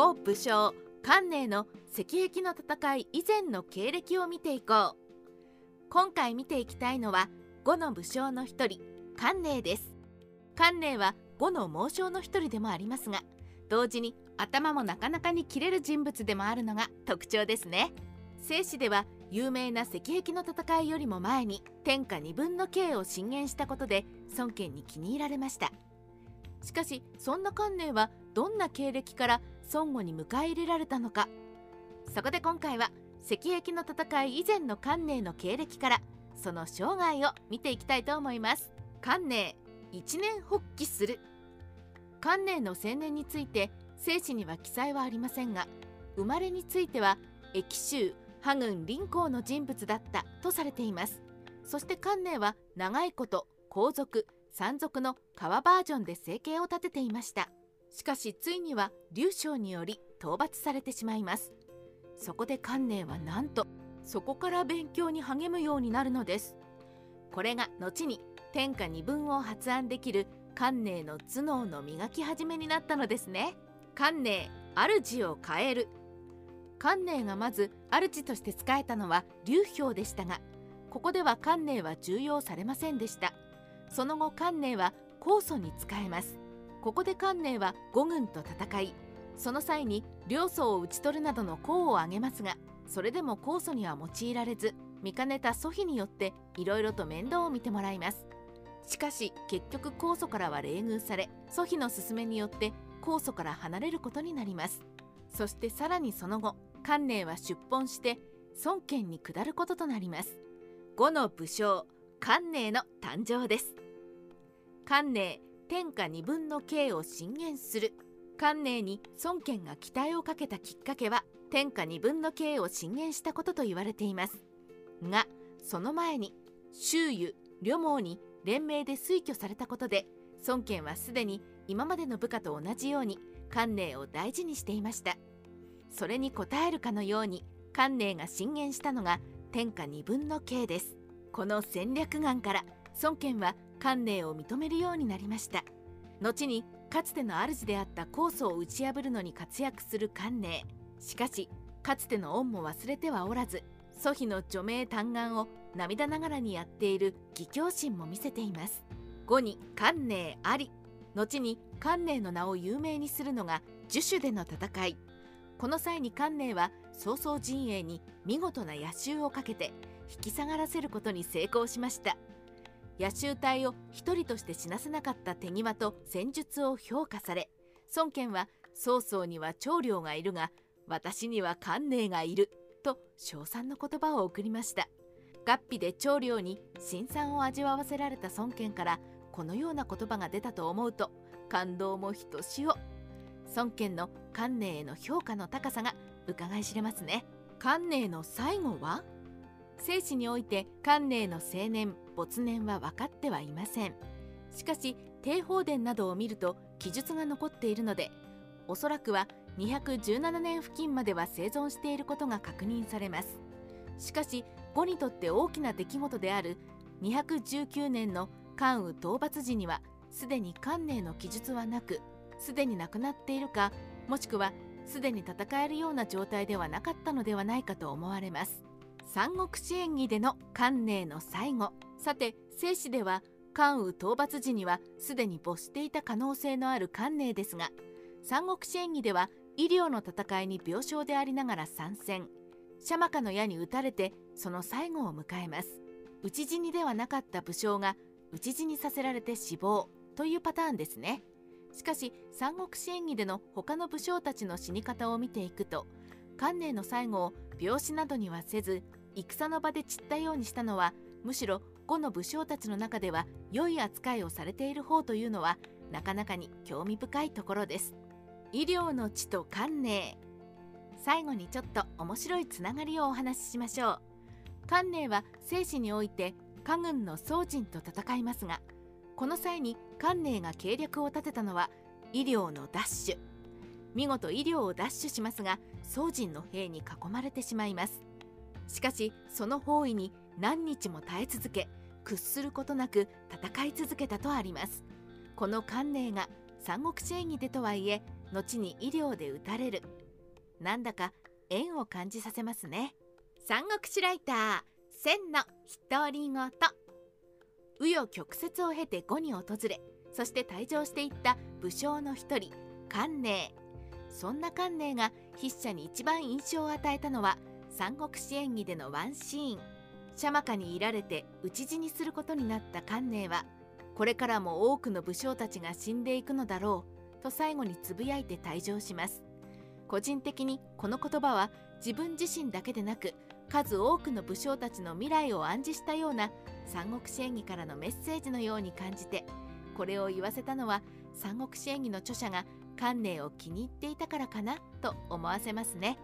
呉武将関寧の石壁の戦い以前の経歴を見ていこう。今回見ていきたいのは呉の武将の一人関寧です。関寧は呉の猛将の一人でもありますが同時に頭もなかなかに切れる人物でもあるのが特徴ですね。正史では有名な石壁の戦いよりも前に天下二分の刑を進言したことで孫権に気に入られました。しかしそんな観念はどんな経歴から孫悟に迎え入れられたのか。そこで今回は石壁の戦い以前の観念の経歴からその生涯を見ていきたいと思います。観念一年発起する。観念の青年について正史には記載はありませんが生まれについては駅州波軍林公の人物だったとされています。そして観念は長いこと皇族山賊の川バージョンで生計を立てていました。しかしついには劉将により討伐されてしまいます。そこで観念はなんとそこから勉強に励むようになるのです。これが後に天下二分を発案できる観念の頭脳の磨き始めになったのですね。観念主を変える。観念がまず主として仕えたのは劉氷でしたがここでは観念は重用されませんでした。その後観念は酵素に使えます。ここで観念は五軍と戦いその際に領祖を討ち取るなどの功を挙げますがそれでも酵素には用いられず見かねた祖父によっていろいろと面倒を見てもらいます。しかし結局酵素からは冷遇され祖父の勧めによって酵素から離れることになります。そしてさらにその後観念は出奔して孫権に下ることとなります。五の武将観念の誕生です。観念天下二分の刑を進言する。観念に孫権が期待をかけたきっかけは天下二分の刑を進言したことと言われています。がその前に周囲両毛に連名で推挙されたことで孫権はすでに今までの部下と同じように観念を大事にしていました。それに応えるかのように観念が進言したのが天下二分の刑です。この戦略眼から孫権は観念を認めるようになりました。後にかつての主であった酵素を打ち破るのに活躍する観念。しかしかつての恩も忘れてはおらず祖父の除名嘆願を涙ながらにやっている義兄心も見せています。後に観念あり。後に観念の名を有名にするのが樹種での戦い。この際に観念は曹操陣営に見事な野襲をかけて引き下がらせることに成功しました。野襲隊を一人として死なせなかった手際と戦術を評価され孫権は曹操には長領がいるが私には観念がいると称賛の言葉を送りました。合皮で長領に辛酸を味わわせられた孫権からこのような言葉が出たと思うと感動もひとしお。孫権の観念への評価の高さが伺い知れますね。観念の最後は？生死において観念の青年没年は分かってはいません。しかし帝宝殿などを見ると記述が残っているのでおそらくは217年付近までは生存していることが確認されます。しかし呉にとって大きな出来事である219年の関羽討伐時にはすでに関寧の記述はなくすでに亡くなっているかもしくはすでに戦えるような状態ではなかったのではないかと思われます。三国志演義での関寧の最後。さて正史では関羽討伐時にはすでに没していた可能性のある関寧ですが三国志演義では医療の戦いに病床でありながら参戦。シャマカの矢に撃たれてその最後を迎えます。討ち死にではなかった武将が討ち死にさせられて死亡というパターンですね。しかし三国志演義での他の武将たちの死に方を見ていくと観念の最後を病死などにはせず戦の場で散ったようにしたのはむしろ後の武将たちの中では良い扱いをされている方というのはなかなかに興味深いところです。医療の地と観念。最後にちょっと面白いつながりをお話ししましょう。観念は生死において家軍の宗人と戦いますがこの際に関寧が計略を立てたのは医療のダッシュ見事医療をダッシュしますが宗人の兵に囲まれてしまいます。しかしその包囲に何日も耐え続け屈することなく戦い続けたとあります。この関寧が三国志演義でとはいえ後に医療で打たれる。なんだか縁を感じさせますね。三国志ライター千の独り言紆余曲折を経て呉に訪れそして退場していった武将の一人関寧。そんな関寧が筆者に一番印象を与えたのは三国志演義でのワンシーン。シャマカにいられて討ち死にすることになった関寧はこれからも多くの武将たちが死んでいくのだろうと最後につぶやいて退場します個人的にこの言葉は自分自身だけでなく数多くの武将たちの未来を暗示したような三国志演義からのメッセージのように感じてこれを言わせたのは三国志演義の著者が観念を気に入っていたからかなと思わせますね。